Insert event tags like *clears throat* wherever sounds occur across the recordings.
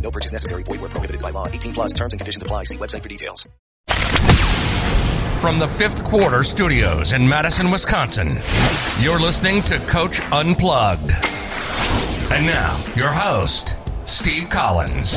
No purchase necessary. Void where prohibited by law. 18 plus terms and conditions apply. See website for details. From the fifth quarter studios in Madison, Wisconsin, you're listening to Coach Unplugged. And now, your host, Steve Collins.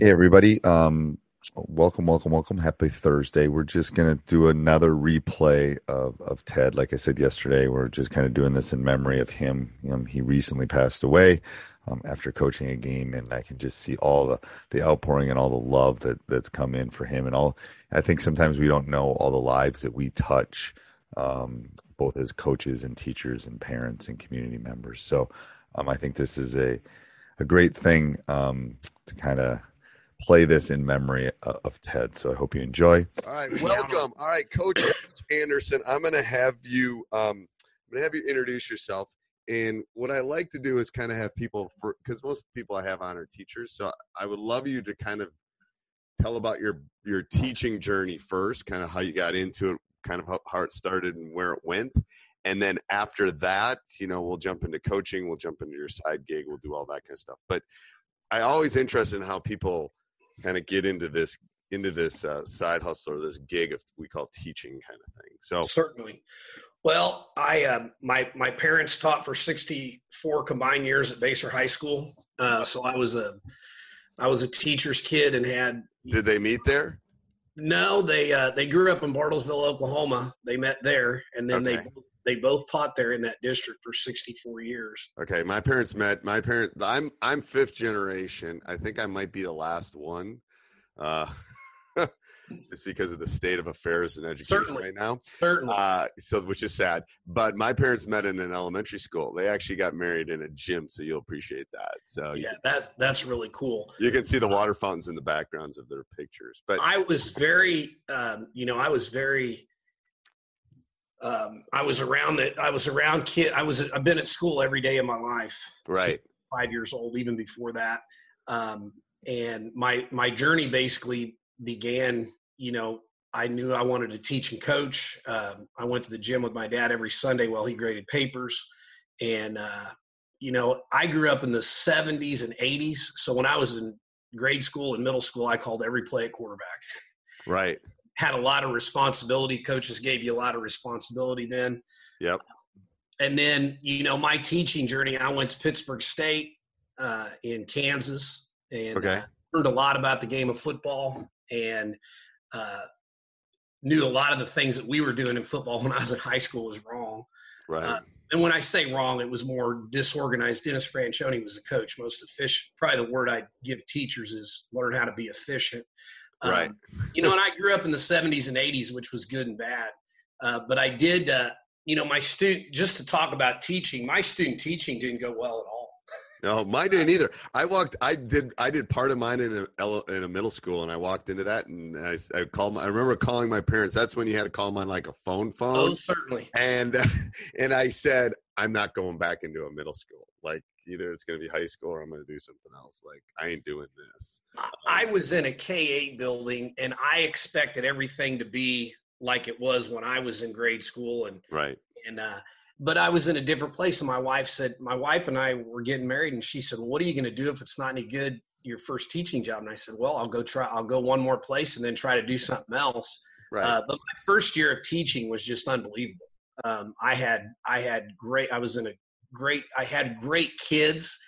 Hey everybody, um, welcome, welcome, welcome. Happy Thursday. We're just gonna do another replay of of Ted. Like I said yesterday, we're just kind of doing this in memory of him. Um, he recently passed away um, after coaching a game, and I can just see all the the outpouring and all the love that that's come in for him. And all I think sometimes we don't know all the lives that we touch, um, both as coaches and teachers and parents and community members. So um, I think this is a a great thing um, to kind of play this in memory of Ted. So I hope you enjoy. All right, welcome. All right, Coach Anderson, I'm going to have you. Um, I'm going to have you introduce yourself. And what I like to do is kind of have people for because most people I have on are teachers. So I would love you to kind of tell about your your teaching journey first, kind of how you got into it, kind of how, how it started and where it went. And then after that, you know, we'll jump into coaching, we'll jump into your side gig, we'll do all that kind of stuff. But I always interested in how people kind of get into this into this uh, side hustle or this gig of we call teaching kind of thing. So certainly. Well, I uh, my my parents taught for 64 combined years at Baser High School, uh, so I was a I was a teacher's kid and had. Did they meet there? No, they uh, they grew up in Bartlesville, Oklahoma. They met there, and then okay. they both, they both taught there in that district for 64 years. Okay, my parents met. My parents. I'm I'm fifth generation. I think I might be the last one. Uh, *laughs* just because of the state of affairs in education Certainly. right now. Certainly. Uh, so, which is sad. But my parents met in an elementary school. They actually got married in a gym, so you'll appreciate that. So yeah, that that's really cool. You can see the water fountains in the backgrounds of their pictures. But I was very, um, you know, I was very. Um, I was around that. I was around kid. I was. I've been at school every day of my life. Right. Five years old, even before that. Um, and my my journey basically began you know, I knew I wanted to teach and coach. Um, I went to the gym with my dad every Sunday while he graded papers. And, uh, you know, I grew up in the 70s and 80s. So when I was in grade school and middle school, I called every play at quarterback. Right. Had a lot of responsibility. Coaches gave you a lot of responsibility then. Yep. And then, you know, my teaching journey, I went to Pittsburg State uh, in Kansas and okay. uh, learned a lot about the game of football. And uh, knew a lot of the things that we were doing in football when I was in high school was wrong. Right. Uh, and when I say wrong, it was more disorganized. Dennis Franchione was the coach. Most efficient. Probably the word I'd give teachers is learn how to be efficient. Um, right. You know, and I grew up in the 70s and 80s, which was good and bad. Uh, but I did, uh, you know, my student, just to talk about teaching, my student teaching didn't go well at all. No, mine didn't either. I walked. I did. I did part of mine in a in a middle school, and I walked into that, and I, I called. My, I remember calling my parents. That's when you had to call them on like a phone phone. Oh, certainly. And *laughs* and I said, I'm not going back into a middle school. Like either it's going to be high school or I'm going to do something else. Like I ain't doing this. I was in a K eight building, and I expected everything to be like it was when I was in grade school, and Right. and uh, but I was in a different place. And my wife said, my wife and I were getting married, and she said, "What are you going to do if it's not any good? Your first teaching job?" And I said, "Well, I'll go try. I'll go one more place, and then try to do something else." Right. Uh, but my first year of teaching was just unbelievable. Um, I had I had great. I was in a great. I had great kids,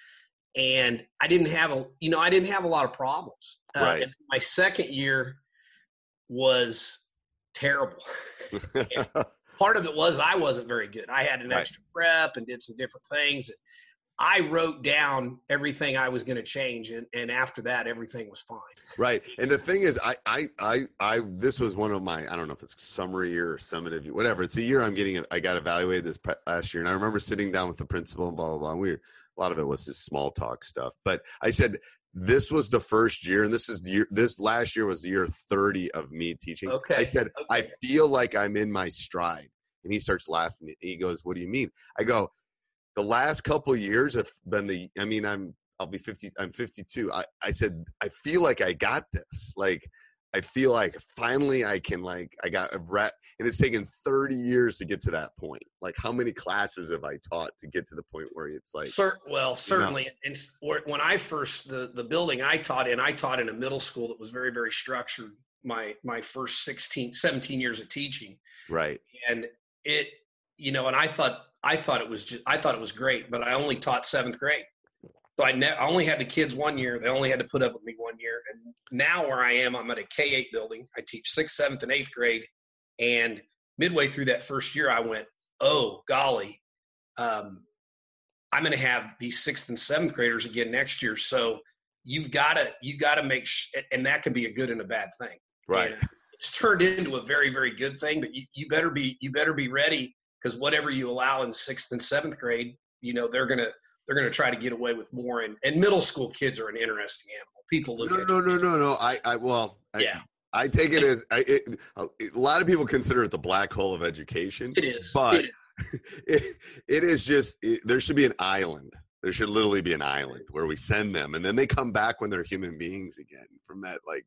and I didn't have a you know I didn't have a lot of problems. Uh, Right. and my second year was terrible. *laughs* *laughs* Part of it was I wasn't very good. I had an Right. extra prep and did some different things. I wrote down everything I was going to change, and, and after that, everything was fine. Right. And the thing is, I, I, I, I, this was one of my, I don't know if it's summer year or summative, year, whatever. It's a year I'm getting, I got evaluated this pre- last year. And I remember sitting down with the principal and blah, blah, blah. We were, a lot of it was just small talk stuff. But I said, this was the first year, and this is the year, this last year was the year 30 of me teaching. Okay, I said, I feel like I'm in my stride. And he starts laughing. He goes, What do you mean? I go, The last couple of years have been the, I mean, I'm, I'll be 50, I'm 52. I, I said, I feel like I got this. Like, I feel like finally I can, like, I got a rat, and it's taken 30 years to get to that point. Like, how many classes have I taught to get to the point where it's like, Cer- well, certainly. And s- where- when I first the the building I taught in, I taught in a middle school that was very very structured. My my first 16, 17 years of teaching, right, and it you know, and I thought I thought it was just I thought it was great, but I only taught seventh grade. So I, ne- I only had the kids one year. They only had to put up with me one year. And now where I am, I'm at a K eight building. I teach sixth, seventh, and eighth grade. And midway through that first year, I went, "Oh golly, um, I'm going to have these sixth and seventh graders again next year." So you've got to you got to make sh- and that can be a good and a bad thing. right. And it's turned into a very very good thing, but you, you better be you better be ready because whatever you allow in sixth and seventh grade, you know they're gonna they're gonna try to get away with more. And, and middle school kids are an interesting animal. People look No, at no, no, no, no. I, I, well, I, yeah, I take it as I, it, a lot of people consider it the black hole of education. it is. but It is. *laughs* it, it is just it, there should be an island. There should literally be an island where we send them, and then they come back when they're human beings again from that. Like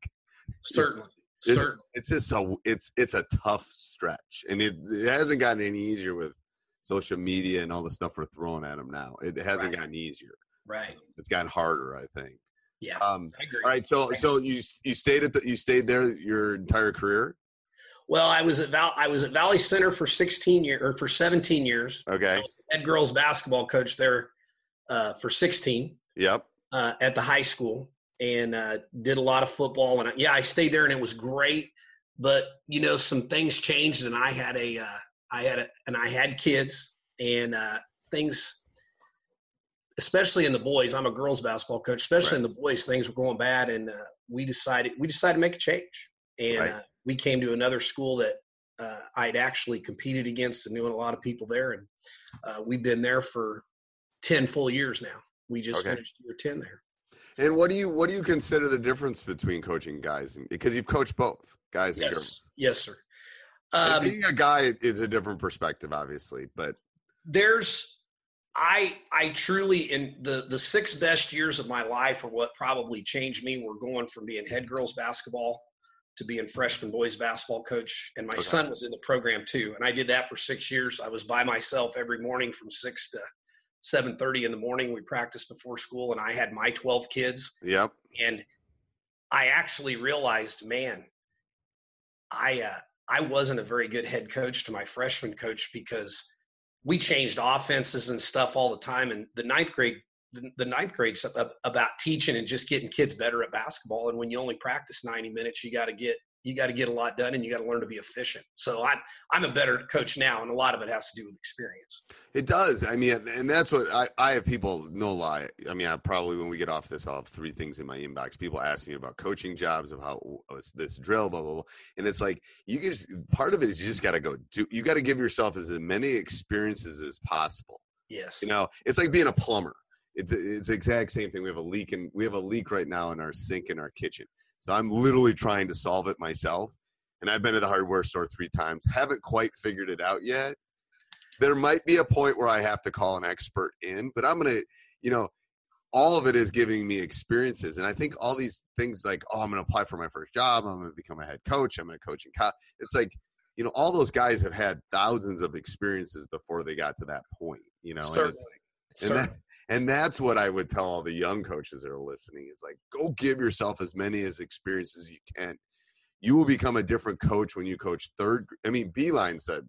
certainly, certainly. it's just a it's it's a tough stretch, and it, it hasn't gotten any easier with social media and all the stuff we're throwing at them now. It hasn't Right. gotten easier. Right. It's gotten harder, I think. Yeah. Um, I agree. all right, so so you you stayed at the you stayed there your entire career. Well, I was at Val. I was at Valley Center for 16 years or for 17 years. Okay. Head girls basketball coach there uh, for 16. Yep. uh, at the high school and uh, did a lot of football. And I, yeah, I stayed there and it was great. But you know, some things changed, and I had a, uh, I had a, and I had kids, and uh, things, especially in the boys. I'm a girls basketball coach. Especially in the boys, things were going bad, and uh, we decided we decided to make a change, and Right. uh, we came to another school that. Uh, I'd actually competed against and knew a lot of people there, and uh, we've been there for ten full years now. We just Okay. finished year ten there. And what do you what do you consider the difference between coaching guys and because you've coached both guys and Yes, girls? yes, sir. Um, being a guy is a different perspective, obviously, but there's, I, I truly in the the six best years of my life are what probably changed me. We're going from being head girls basketball to being freshman boys basketball coach, and my Okay. son was in the program too. And I did that for six years. I was by myself every morning from six to seven thirty in the morning. We practiced before school, and I had my twelve kids. yep. and I actually realized, man, I uh, I wasn't a very good head coach to my freshman coach because we changed offenses and stuff all the time. And the ninth grade, the, the ninth grade's about teaching and just getting kids better at basketball. And when you only practice ninety minutes, you got to get you got to get a lot done and you got to learn to be efficient. So I'm I'm a better coach now, and a lot of it has to do with experience. It does. I mean, and that's what I, I have people, no lie. I mean, I probably, when we get off this, I'll have three things in my inbox. People ask me about coaching jobs, of how oh, this drill, blah, blah, blah. And it's like, you just, part of it is you just got to go do, you got to give yourself as many experiences as possible. Yes. You know, it's like being a plumber. It's, it's the exact same thing. We have a leak and we have a leak right now in our sink in our kitchen. So I'm literally trying to solve it myself. And I've been to the hardware store three times, haven't quite figured it out yet there might be a point where I have to call an expert in, but I'm gonna you know, all of it is giving me experiences. And I think all these things like, oh, I'm going to apply for my first job. I'm going to become a head coach. I'm going to coach in college. It's like, you know, all those guys have had thousands of experiences before they got to that point, you know, Certainly. and, and, that, and that's what I would tell all the young coaches that are listening is like, go give yourself as many as experiences as you can. You will become a different coach when you coach third. I mean, Beilein said,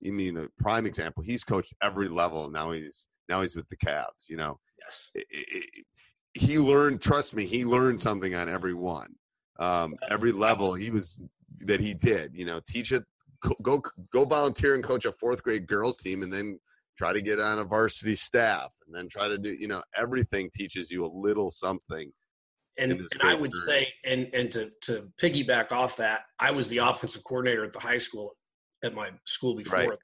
you mean the prime example, he's coached every level. Now he's, now he's with the Cavs, you know, Yes. it- it- he learned trust me he learned something on every one um, every level he was that he did you know teach it go go volunteer and coach a fourth grade girls team and then try to get on a varsity staff and then try to do you know everything teaches you a little something And, and I would say, and and to to piggyback off that, I was the offensive coordinator at the high school at my school before Right.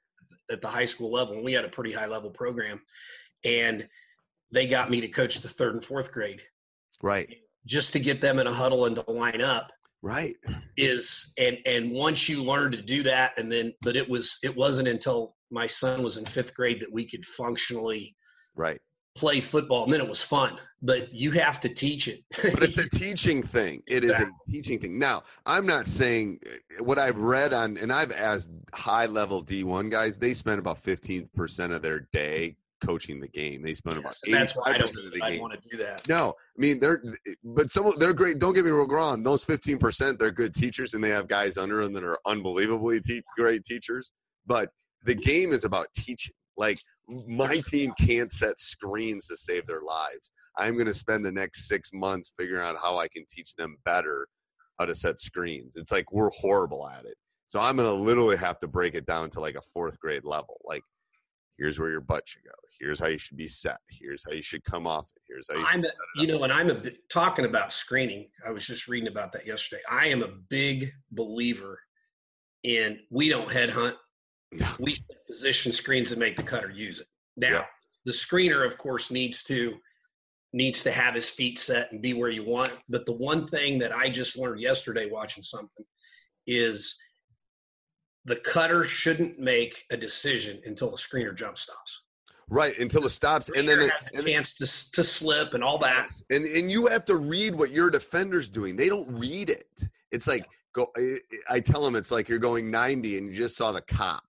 at the high school level, and we had a pretty high level program, and they got me to coach the third and fourth grade. Right. Just to get them in a huddle and to line up right. is and and once you learn to do that and then but it was it wasn't until my son was in fifth grade that we could functionally right play football and then it was fun but you have to teach it but it's a *laughs* teaching thing. It is Exactly. a teaching thing. Now, I'm not saying uh, what I've read on, and I've asked high level D1 guys, they spend about 15% of their day coaching the game. They spend Yes, about and that's why I don't of the I game. want to do that No, I mean they're, but some they're great. Don't get me wrong. Those fifteen percent, they're good teachers, and they have guys under them that are unbelievably te- great teachers. But the game is about teaching. Like my team can't set screens to save their lives. I'm going to spend the next six months figuring out how I can teach them better how to set screens. It's like we're horrible at it. So I'm going to literally have to break it down to like a fourth grade level. Like, here's where your butt should go. Here's how you should be set. Here's how you should come off it. Here's how you I'm, a, you know, and I'm a bit, talking about screening. I was just reading about that yesterday. I am a big believer in we don't headhunt. Yeah. We position screens and make the cutter use it. Now, Yeah. the screener, of course, needs to needs to have his feet set and be where you want. But the one thing that I just learned yesterday watching something is the cutter shouldn't make a decision until the screener jump stops. Right until it stops, and then it, has a chance to, to slip and all that. and and you have to read what your defender's doing. They don't read it. It's like go. I- I tell them it's like you're going 90 and you just saw the cop,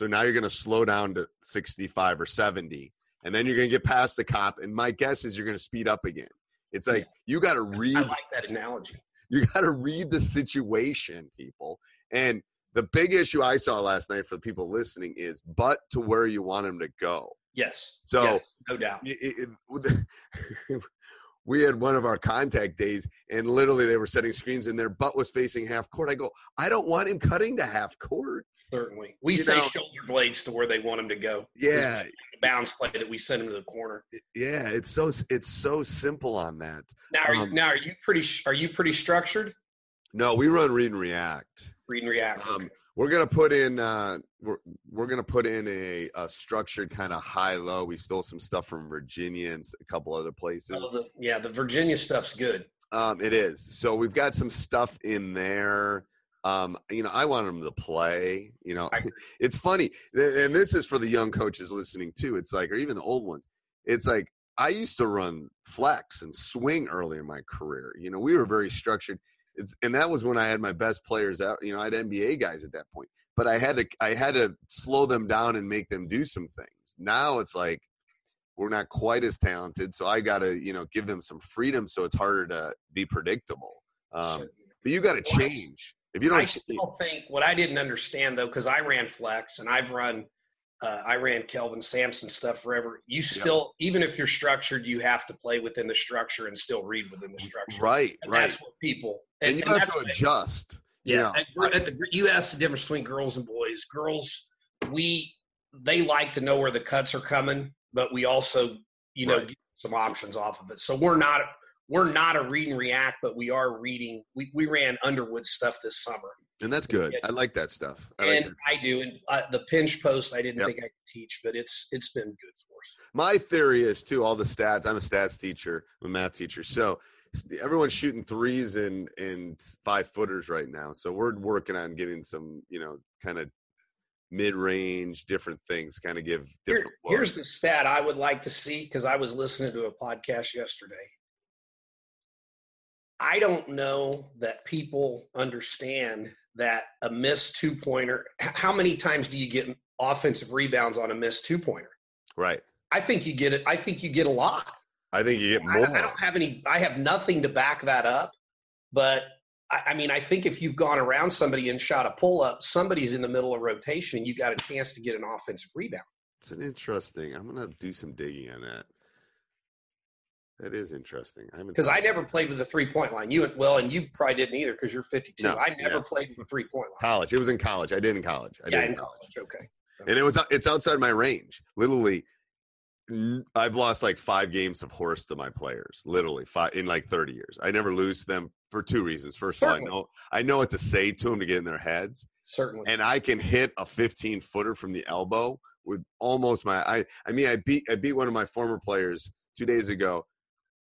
so now you're going to slow down to 65 or 70, and then you're going to get past the cop. And my guess is you're going to speed up again. It's like you got to read. I like that analogy. *laughs* you got to read the situation, people. And the big issue I saw last night for the people listening is, but to where you want them to go. Yes. So- yes, no doubt. it- it- *laughs* we had one of our contact days and literally they were setting screens and their butt was facing half court. I go, I don't want him cutting to half court. Certainly. We You say know- shoulder blades to where they want him to go. Yeah, The bounce play that we send him to the corner. yeah, it's so it's so simple on that. Now, are, you, Um, now are you pretty? Are you pretty structured? No, we run read and react. Read and react. Um, we're gonna put in uh, we're we're gonna put in a, a structured kind of high low. We stole some stuff from Virginia and a couple other places. Oh, the, yeah, the Virginia stuff's good. Um, it is. So we've got some stuff in there. Um, you know, I want them to play. You know, I- *laughs* it's funny, and this is for the young coaches listening too. It's like, or even the old ones. It's like I used to run flex and swing early in my career. You know, we were very structured. It's, and that was when I had my best players out. You know, I had NBA guys at that point, but I had to I had to slow them down and make them do some things. Now it's like we're not quite as talented, so I got to you know give them some freedom, so it's harder to be predictable. Um, but you got to change. If you don't, I still think what I didn't understand though, because I ran flex and I've run, uh, I ran Kelvin Sampson stuff forever. You still, even if you're structured, you have to play within the structure and still read within the structure. right, And right, that's what people. and, you have that's to what- adjust. Yeah, know. at, at the you asked the difference between girls and boys. Girls, we they like to know where the cuts are coming, but we also, you know, Right. get some options off of it. So we're not we're not a read and react, but we are reading. We we ran Underwood stuff this summer, and that's good. I like that stuff. I like and that I do. And uh, the pinch post, I didn't Yep. think I could teach, but it's it's been good for us. my theory is too all the stats i'm a stats teacher i'm a math teacher so everyone's shooting threes and and five footers right now so we're working on getting some you know kind of mid range, different things, kind of give Here, here's the stat I would like to see because I was listening to a podcast yesterday. I don't know that people understand that a missed two pointer. How many times do you get offensive rebounds on a missed two pointer? right. I think you get it. I think you get a lot. I think you get I, more. I don't have any. I have nothing to back that up, but I, I mean, I think if you've gone around somebody and shot a pull up, somebody's in the middle of rotation. You got a chance to get an offensive rebound. It's an interesting. I'm gonna do some digging on that. That is interesting. Because I never played with the three point line. You well, and you probably didn't either because you're 52. No, I never yeah. played with the three point line. college. It was in college. I did in college. I yeah, did in college. Okay. and it was it's outside my range. Literally, I've lost like five games of horse to my players. Literally five in like thirty years. I never lose to them for two reasons. First of all, I know I know what to say to them to get in their heads, Certainly. and I can hit a fifteen footer from the elbow with almost my. I I mean I beat I beat one of my former players two days ago.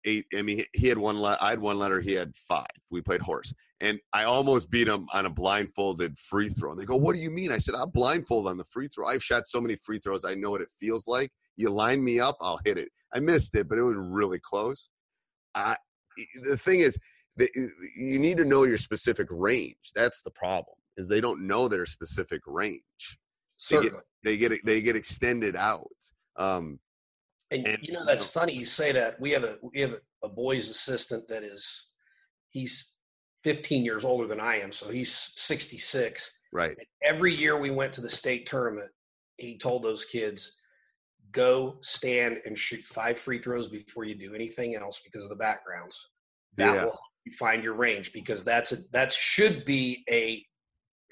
Eight. I mean he had one. Le- I had one letter. He had five. We played horse. And I almost beat him on a blindfolded free throw. And they go, What do you mean? I said, I'll blindfold on the free throw. I've shot so many free throws, I know what it feels like. You line me up, I'll hit it. I missed it, but it was really close. I, the thing is, the, you need to know your specific range. That's the problem. Is they don't know their specific range. They get, Certainly. they get they get extended out. Um, And, And, you know you that's know- funny you say that. We have a we have a boys assistant that is he's 15 years older than I am, so he's 66. right. Every year we went to the state tournament, he told those kids, "Go stand and shoot five free throws before you do anything else because of the backgrounds. That Yeah. will help you find your range because that's a that should be a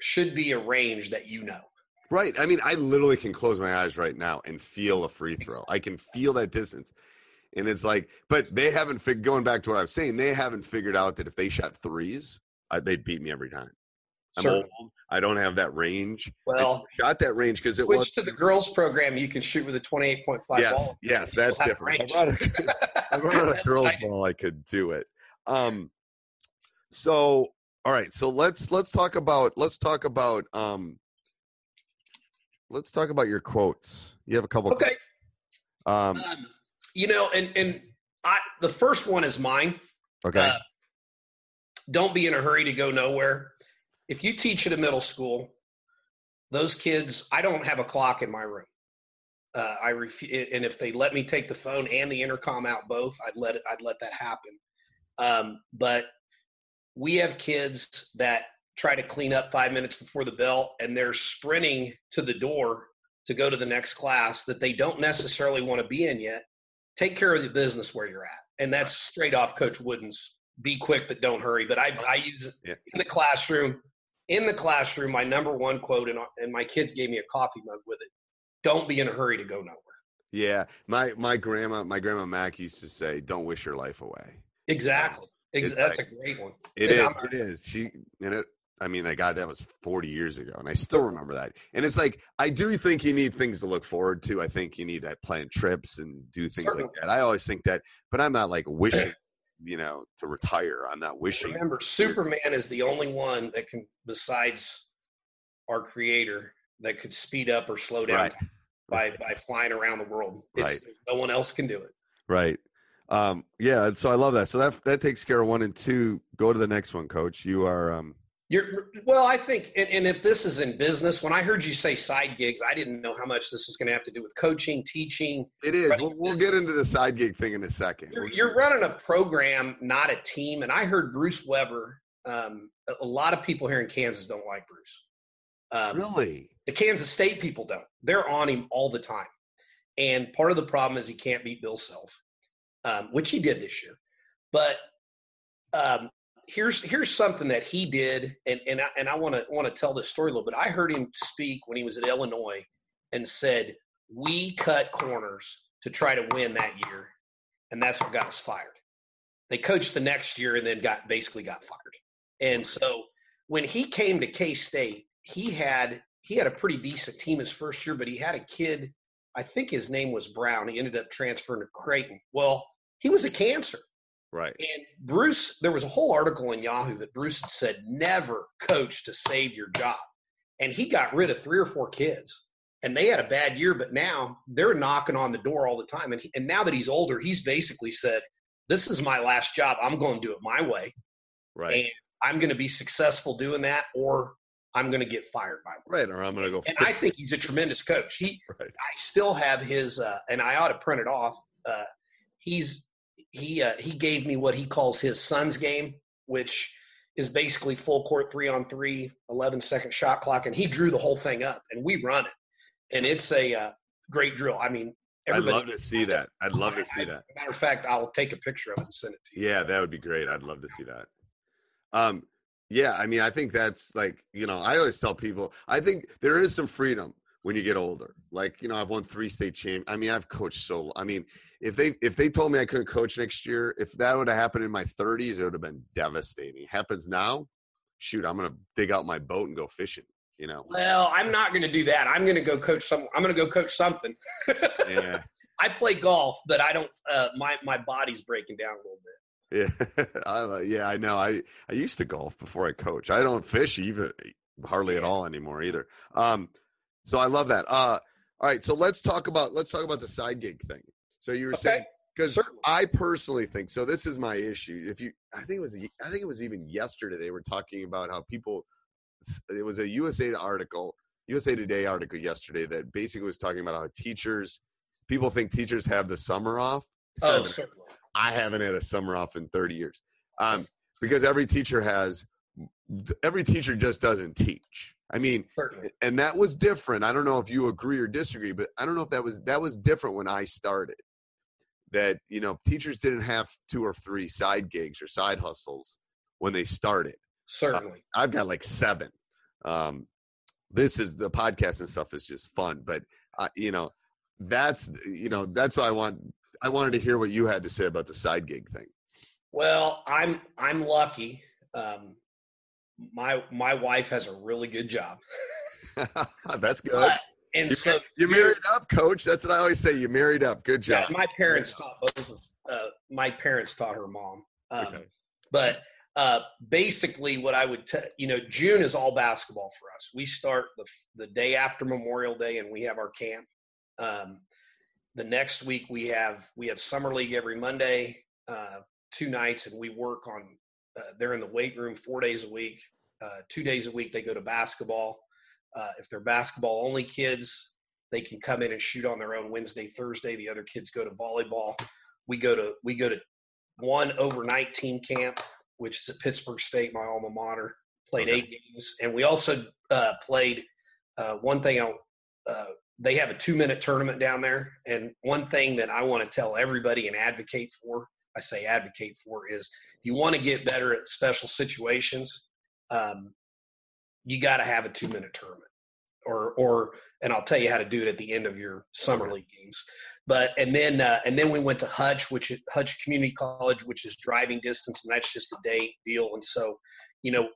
should be a range that you know." Right. I mean, I literally can close my eyes right now and feel a free throw. I can feel that distance. And it's like, but they haven't figured, going back to what I was saying, they haven't figured out that if they shot threes, I, they'd beat me every time. I'm Certainly. old. I don't have that range. I Well, shot that range because it was. switch to the girls program. You can shoot with a 28.5 Yes, ball. yes, You'll that's different. range. I brought a, I brought a *laughs* girls what I do. ball. I could do it. Um, so all right, so let's let's talk about let's talk about um, let's talk about your quotes. You have a couple. Okay. Um, Um, you know, and and I the first one is mine. okay. Uh, don't be in a hurry to go nowhere. If you teach at a middle school, those kids, I don't have a clock in my room. Uh, I refu- and if they let me take the phone and the intercom out both, I'd let it. I'd let that happen. Um, but we have kids that try to clean up five minutes before the bell, and they're sprinting to the door to go to the next class that they don't necessarily want to be in yet. Take care of the business where you're at, and that's straight off Coach Wooden's "Be quick but don't hurry." But I, I use it Yeah. in the classroom. In the classroom, my number one quote, and, and my kids gave me a coffee mug with it: "Don't be in a hurry to go nowhere." yeah, my my grandma my grandma Mac used to say, "Don't wish your life away." Exactly. Ex- It's that's like- a great one. It And is. I'm- It is. She and it. I mean, I God, that was 40 years ago, and I still remember that. And it's like I do think you need things to look forward to. I think you need to plan trips and do things Certainly. like that. I always think that, but I'm not like wishing, you know, to retire. I'm not wishing. Remember, Superman is the only one that can, besides our creator, that could speed up or slow down Right. by by flying around the world. It's, No one else can do it. Right. Um, yeah. So I love that. So that that takes care of one and two. Go to the next one, Coach. You are. Um, You're well. I think, and, and if this is in business, when I heard you say side gigs, I didn't know how much this was going to have to do with coaching, teaching. it is. We'll, we'll get into the side gig thing in a 2nd You're, you're running a program, not a team. And I heard Bruce Weber. Um, a, a lot of people here in Kansas don't like Bruce. Um, really. The Kansas State people don't. They're on him all the time. And part of the problem is he can't beat Bill Self, um, which he did this year. But um, here's here's something that he did, and and I, and I want to want to tell this story a little bit. I heard him speak when he was at Illinois and said, "We cut corners to try to win that year, and that's what got us fired." They coached the next year and then got basically got fired. And so when he came to K State, he had he had a pretty decent team his first year, but he had a kid. I think his name was Brown. He ended up transferring to Creighton. Well, he was a cancer. Right. And Bruce, there was a whole article in Yahoo that Bruce had said, never coach to save your job. and he got rid of three or four kids and they had a bad year but now they're knocking on the door all the time and, he, and now that he's older he's basically said this is my last job i'm going to do it my way Right. and i'm going to be successful doing that or i'm going to get fired by right. Or I'm going to go. and i think he's a tremendous coach he Right. i still have his uh, and i ought to print it off uh, he's he uh, he gave me what he calls his son's game which is basically full court three on three 11 second shot clock and he drew the whole thing up and we run it and it's a uh, great drill i mean I'd love to see that. I'd love to see I- that. matter of fact i'll take a picture of it and send it to you Yeah, that would be great. I'd love to see that. Um, yeah, I mean, I think that's like, you know, I always tell people, I think there is some freedom when you get older. Like, you know, I've won three state champ. I mean, I've coached so. I mean, if they if they told me I couldn't coach next year, if that would have happened in my 30s, it would have been devastating. It happens now. Shoot, I'm gonna dig out my boat and go fishing. You know. well i'm not going to do that i'm going to go coach some i'm going to go coach something Yeah. *laughs* i play golf but i don't uh, my my body's breaking down a little bit Yeah, *laughs* I, yeah, I know. I I used to golf before I coach. I don't fish even hardly at all anymore either. Um, so I love that. Uh, all right, so let's talk about let's talk about the side gig thing. So you were Okay, saying because. I personally think so. This is my issue. If you, I think it was I think it was even yesterday they were talking about how people. It was a USA article, USA Today article yesterday that basically was talking about how teachers, people think teachers have the summer off. oh certainly I haven't had a summer off in 30 years. Um, because every teacher has, every teacher just doesn't teach. I mean, certainly and that was different. I don't know if you agree or disagree, but I don't know if that was that was different when I started. That you know, teachers didn't have two or three side gigs or side hustles when they started. certainly I've got like seven. Um, this is the podcast and stuff is just fun, but uh, you know, that's you know that's why I want. I wanted to hear what you had to say about the side gig thing. Well, I'm I'm lucky. Um, my my wife has a really good job, *laughs* that's good. but, and You- so You married up, coach. That's what I always say. You married up. Good yeah, job. my parents taught both. Of, uh, my parents taught her mom, um, Okay. but uh, basically, what I would tell you know, June is all basketball for us. We start the the day after Memorial Day, and we have our camp. Um, the next week we have we have summer league every Monday, uh, two nights, and we work on. Uh, they're in the weight room four days a week. Uh, two days a week they go to basketball. Uh, if they're basketball only kids, they can come in and shoot on their own Wednesday, Thursday. The other kids go to volleyball. We go to we go to one overnight team camp, which is at Pittsburg State, my alma mater. Played Okay. eight games, and we also uh, played uh, one thing. I, uh, they have a two minute tournament down there, and one thing that I want to tell everybody and advocate for. I say advocate for is you want to get better at special situations. Um, you got to have a two minute tournament or or and I'll tell you how to do it at the end of your summer league games. But and then uh, and then we went to Hutch, which is Hutch Community College, which is driving distance, and that's just a day deal. And so, you know,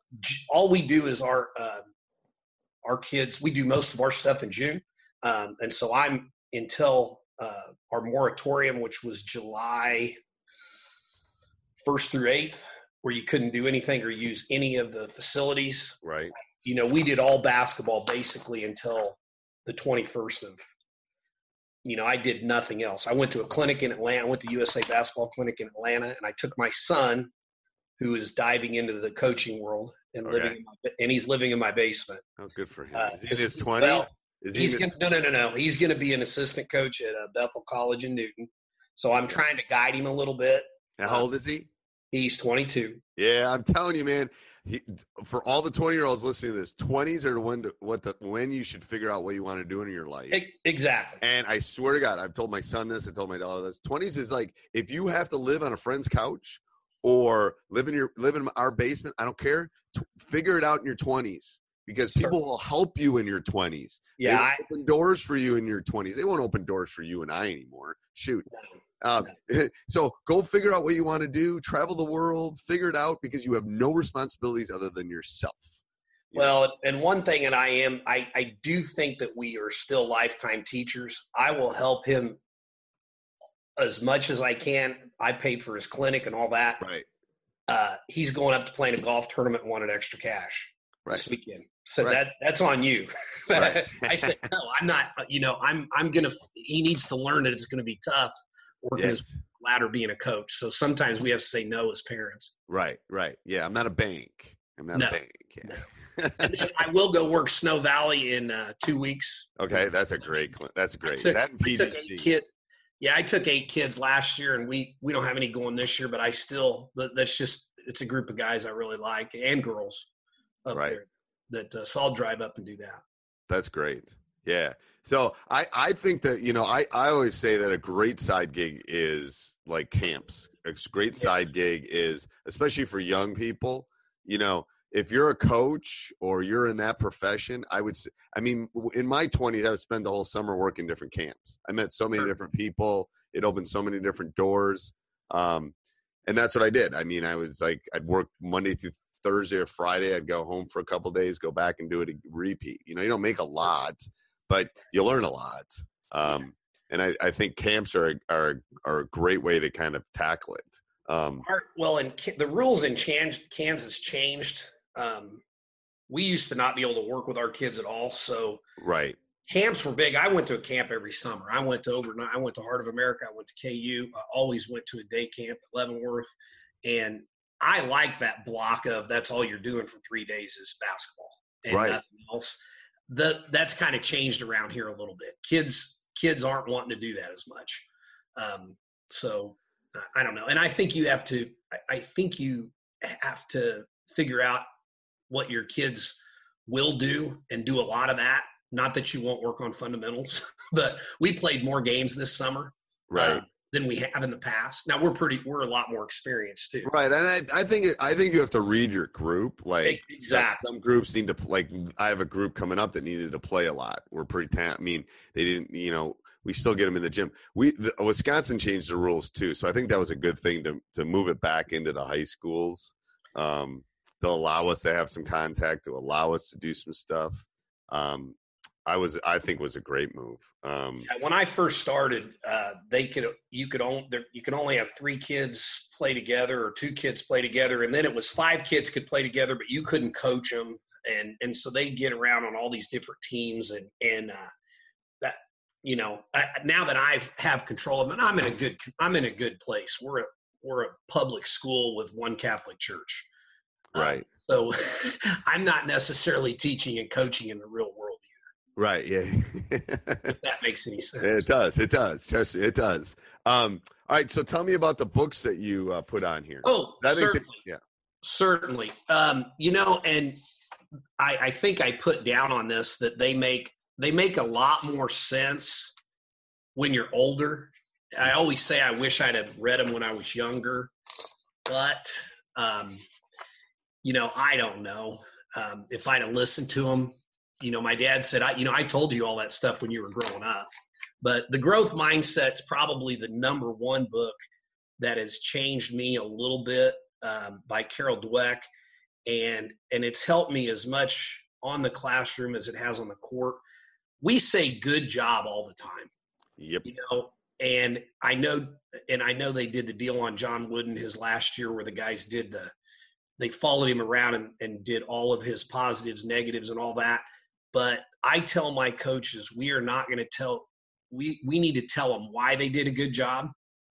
all we do is our uh, our kids. We do most of our stuff in June, um, and so I'm until uh, our moratorium, which was July first through eighth, where you couldn't do anything or use any of the facilities Right. you know, we did all basketball basically until the 21st of, you know, I did nothing else. I went to a clinic in Atlanta. I went to USA Basketball Clinic in Atlanta, and I took my son, who is diving into the coaching world and Okay. living, in my, and he's living in my basement. Oh, good for him. Uh, Is he in his he's- twenties? well, Is he He's gonna no, no, no, no. He's going to be an assistant coach at uh, Bethel College in Newton. So I'm trying to guide him a little bit. How old is he? He's 22. Yeah, I'm telling you, man. He, for all the 20 year olds listening to this, 20s are when to, what the, when you should figure out what you want to do in your life. Exactly. And I swear to God, I've told my son this, I told my daughter this. 20s is like if you have to live on a friend's couch or live in your live in our basement, I don't care. T- figure it out in your 20s because Sure. people will help you in your 20s. They Yeah, will I, open doors for you in your 20s. They won't open doors for you and I anymore. Shoot. Um, *laughs* so go figure out what you want to do. Travel the world. Figure it out because you have no responsibilities other than yourself. You know? Well, and one thing, and I am, I, I do think that we are still lifetime teachers. I will help him as much as I can. I paid for his clinic and all that. right. Uh, he's going up to play in a golf tournament and wanted extra cash. Right. this weekend. So Right. that that's on you. *laughs* Right. I said no. I'm not. You know, I'm I'm gonna. He needs to learn that it's gonna be tough working Yes. his ladder being a coach. So sometimes we have to say no as parents. Right, right. Yeah, I'm not a bank. I'm not No. a bank. Yeah. And then I will go work Snow Valley in uh, two weeks. okay, that's a great. That's great. took- that I took eight kid. Yeah, I took eight kids last year, and we we don't have any going this year. But I still that's just it's a group of guys I really like and girls up Right. there. That uh, so I'll drive up and do that. That's great. Yeah. So I I think that you know I I always say that a great side gig is like camps. A great side gig is especially for young people. You know, if you're a coach or you're in that profession, I would. I mean, in my 20s, I would spend the whole summer working different camps. I met so many different people. It opened so many different doors. Um, and that's what I did. I mean, I was like, I'd work Monday through Thursday or Friday. I'd go home for a couple days, go back and do it repeat. You know, you don't make a lot, but you learn a lot. Um, and I, I think camps are are are a great way to kind of tackle it. Um, Our, well, and the rules in Chan- Kansas changed. Um, we used to not be able to work with our kids at all, so right, camps were big. I went to a camp every summer. I went to overnight. I went to Heart of America. I went to KU. I always went to a day camp at Leavenworth, and I like that block of that's all you're doing for three days is basketball and Right. nothing else. The that's kind of changed around here a little bit. Kids kids aren't wanting to do that as much. Um, so I- don't know. And I think you have to. I, think you have to figure out what your kids will do and do a lot of that. Not that you won't work on fundamentals, *laughs* but we played more games this summer right. Than we have in the past. Now we're pretty, we're a lot more experienced too. Right, and I, I think I think you have to read your group. Like some- Exactly. some, groups need to like. I have a group coming up that needed to play a lot. We're pretty. Ta- I mean, they didn't. You know, we still get them in the gym. We the, Wisconsin changed the rules too, so I think that was a good thing to to move it back into the high schools. Um, to allow us to have some contact, to allow us to do some stuff. Um, I was, I think, was a great move. Um, Yeah, When I first started, uh, they could you could only you could only have three kids play together or two kids play together, and then it was five kids could play together, but you couldn't coach them, and and so they'd get around on all these different teams, and and uh, that you know I, now that I have control of it, I'm in a good I'm in a good place. We're a we're a public school with one Catholic church, Uh, right, so *laughs* I'm not necessarily teaching and coaching in the real world, right, yeah. *laughs* if that makes any sense. It does. It does. Trust me, it does. Um, all right. So tell me about the books that you uh, put on here. Oh, that- certainly. yeah. Certainly. Um, you know, and I, I think I put down on this that they make they make a lot more sense when you're older. I always say I wish I'd have read them when I was younger, but um, you know, I don't know um, if I'd have listened to them. You know, my dad said, "I, you know, I told you all that stuff when you were growing up." But the growth mindset's probably the number one book that has changed me a little bit um, by Carol Dweck, and and it's helped me as much on the classroom as it has on the court. We say "good job" all the time, Yep. you know, and I know, and I know they did the deal on John Wooden his last year where the guys did the, they followed him around and, and did all of his positives, negatives, and all that. But I tell my coaches, we are not going to tell. We we need to tell them why they did a good job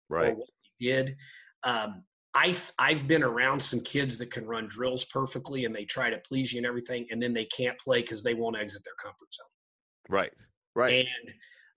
Right. or what they did. Um, I I've been around some kids that can run drills perfectly and they try to please you and everything, and then they can't play because they won't exit their comfort zone. Right. Right. And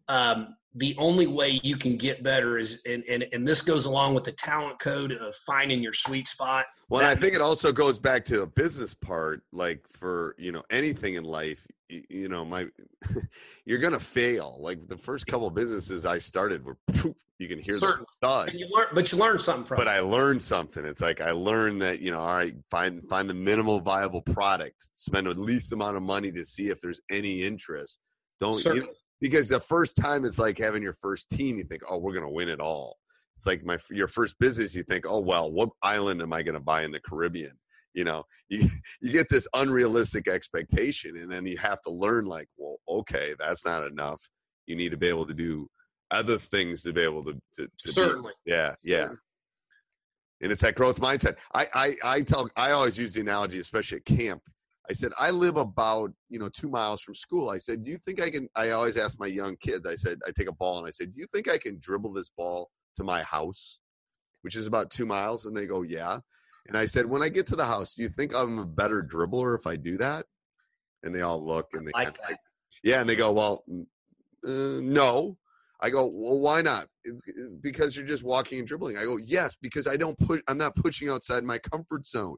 um, the only way you can get better is, and, and and this goes along with the talent code of finding your sweet spot. Well, and I think it also goes back to the business part. Like for you know anything in life, you, know my, *laughs* you're gonna fail. Like the first couple of businesses I started were, *laughs* poof, you can hear the Certainly. thud. And you learn, but you learn something from but it. I learned something. It's like I learned that you know, all right, find find the minimal viable product, spend the least amount of money to see if there's any interest. Don't you Certainly. because the first time it's like having your first team. You think, oh, we're gonna win it all. It's like my your first business. You think, oh well, what island am I gonna buy in the Caribbean? You know, you *laughs* you get this unrealistic expectation, and then you have to learn like, well, okay, that's not enough. You need to be able to do other things to be able to, to, to Certainly. yeah, yeah. And it's that growth mindset. I, I, I tell, I always use the analogy, especially at camp. I said, I live about, you know, two miles from school. I said, Do you think I can? I always ask my young kids, I said, I take a ball and I said, Do you think I can dribble this ball to my house, which is about two miles? And they go, Yeah. And I said, When I get to the house, do you think I'm a better dribbler if I do that? And they all look and they like kind of that. like, Yeah. And they go, Well, uh, no. I go, Well, why not? "It- it- Because you're just walking and dribbling. I go, Yes, because I don't put, I'm not pushing outside my comfort zone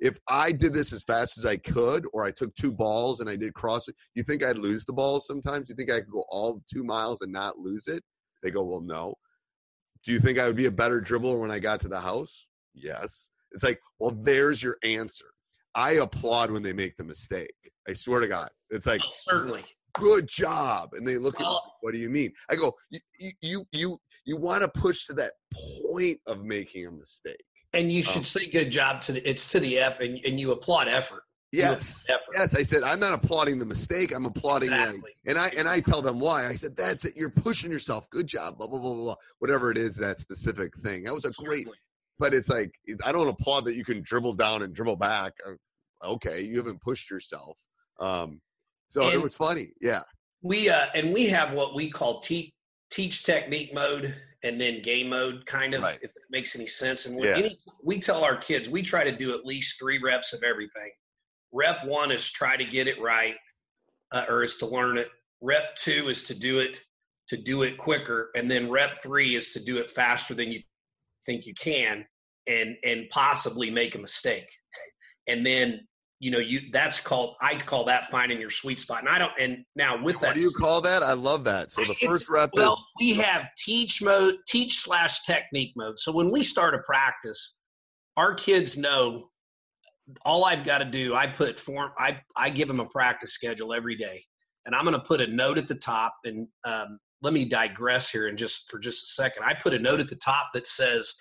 if I did this as fast as I could, or I took two balls and I did cross it, you think I'd lose the ball sometimes? You think I could go all two miles and not lose it? They go, well, no. Do you think I would be a better dribbler when I got to the house? Yes. It's like, well, there's your answer. I applaud when they make the mistake. I swear to God. It's like, Oh, certainly. good job. And they look at me, what do you mean? I go, you, you, you, you, want to push to that point of making a mistake. And you should um, say good job to the it's to the F and, and you applaud effort. Yes. Yes, I said I'm not applauding the mistake. I'm applauding like, Exactly. and I and I tell them why. I said that's it. You're pushing yourself. Good job. Blah blah blah blah. blah. Whatever it is, that specific thing. That was a great. But it's like I don't applaud that you can dribble down and dribble back. Uh, Okay, you haven't pushed yourself. Um, so it was funny. Yeah. We uh and we have what we call teach teach technique mode and then game mode kind of Right. if it makes any sense. And Yeah. any we tell our kids we try to do at least three reps of everything. Rep one is try to get it right, uh, or is to learn it. Rep two is to do it to do it quicker, and then rep three is to do it faster than you think you can, and and possibly make a mistake. And then you know you that's called I call that finding your sweet spot. And I don't. And now with that What do you call that? I love that. So the first rep well, is we have teach mode, teach slash technique mode. So when we start a practice, our kids know all I've got to do. I put form. I I give them a practice schedule every day, and I'm going to put a note at the top. And um, let me digress here and just for just a second. I put a note at the top that says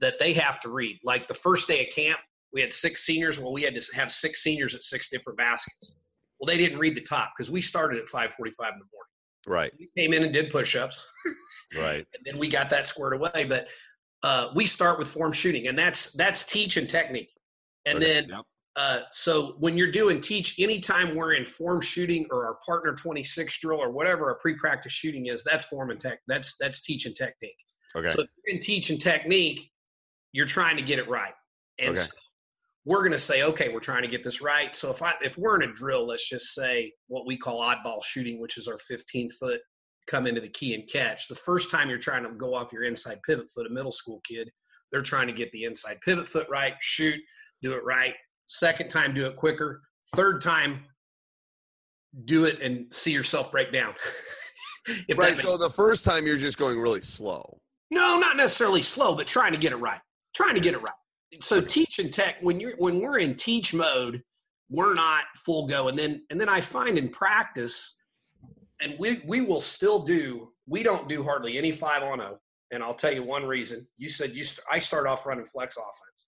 that they have to read. Like the first day of camp, we had six seniors. Well, we had to have six seniors at six different baskets. Well, they didn't read the top because we started at 5:45 in the morning right. we came in and did push-ups *laughs* Right. and then we got that squared away but uh, we start with form shooting and that's that's teach and technique and then yep. Uh, so when you're doing teach anytime we're in form shooting or our partner 26 drill or whatever a pre-practice shooting is that's form and tech that's that's teach and technique Okay. so if you're in teach and technique you're trying to get it right and Okay. so we're going to say okay we're trying to get this right so if i if we're in a drill let's just say what we call oddball shooting which is our 15 foot come into the key and catch the first time you're trying to go off your inside pivot foot a middle school kid they're trying to get the inside pivot foot right shoot do it right second time do it quicker third time do it and see yourself break down *laughs* Right. So the first time you're just going really slow. no, not necessarily slow, but trying to get it right. Trying to get it right. So teach and tech when you're when we're in teach mode, we're not full go. And then and then I find in practice, and we we will still do. We don't do hardly any five on zero. And I'll tell you one reason. You said you. St- I start off running flex offense.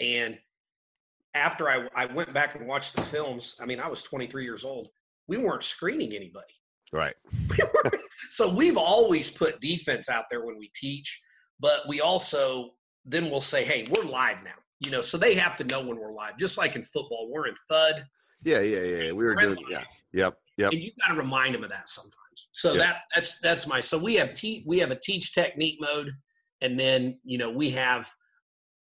And after I I went back and watched the films, I mean I was 23 years old. We weren't screening anybody. Right. *laughs* so we've always put defense out there when we teach, but we also then we'll say, "Hey, we're live now." You know, so they have to know when we're live. Just like in football, we're in thud, Yeah. Yeah. Yeah. We were doing. live. Yeah. Yep. Yep. and you got to remind them of that sometimes. So Yeah. that that's that's my. So we have te- we have a teach technique mode, and then you know we have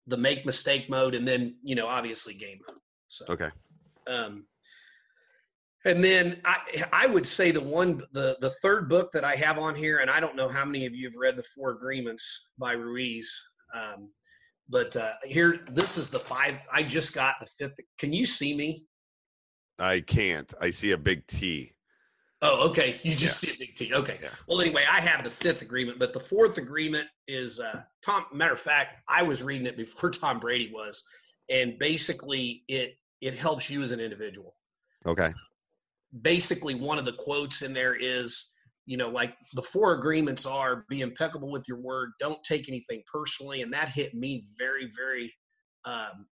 the make mistake mode, and then you know obviously game mode. So Okay. um, and then I, I would say the one, the the third book that I have on here, and I don't know how many of you have read the Four Agreements by Ruiz, um, but uh, here, this is the five. I just got the fifth. Can you see me? I can't. I see a big T. Oh, okay. You just see a big T. Okay. Yeah. Well, anyway, I have the fifth agreement, but the fourth agreement is uh, Tom. Matter of fact, I was reading it before *laughs* Tom Brady was, and basically it it helps you as an individual. Okay. Basically, one of the quotes in there is, you know, like the four agreements are be impeccable with your word, don't take anything personally. And that hit me very, very, um,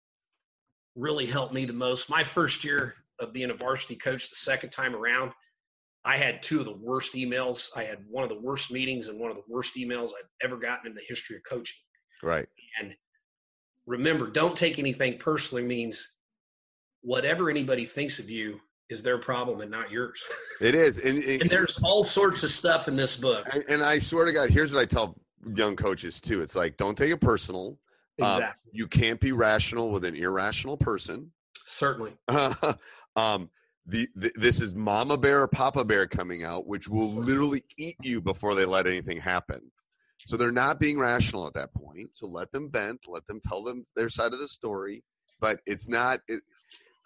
really helped me the most. My first year of being a varsity coach, the second time around, I had two of the worst emails. I had one of the worst meetings and one of the worst emails I've ever gotten in the history of coaching. Right. And remember, don't take anything personally means whatever anybody thinks of you is their problem and not yours. *laughs* It is. And, and, and there's all sorts of stuff in this book. and, and I swear to God, here's what I tell young coaches too. It's like, don't take it personal. Um, Exactly. you can't be rational with an irrational person. Certainly. *laughs* um, the, the this is Mama Bear or Papa Bear coming out, which will literally eat you before they let anything happen. So they're not being rational at that point. So let them vent, let them tell them their side of the story. But it's not, it,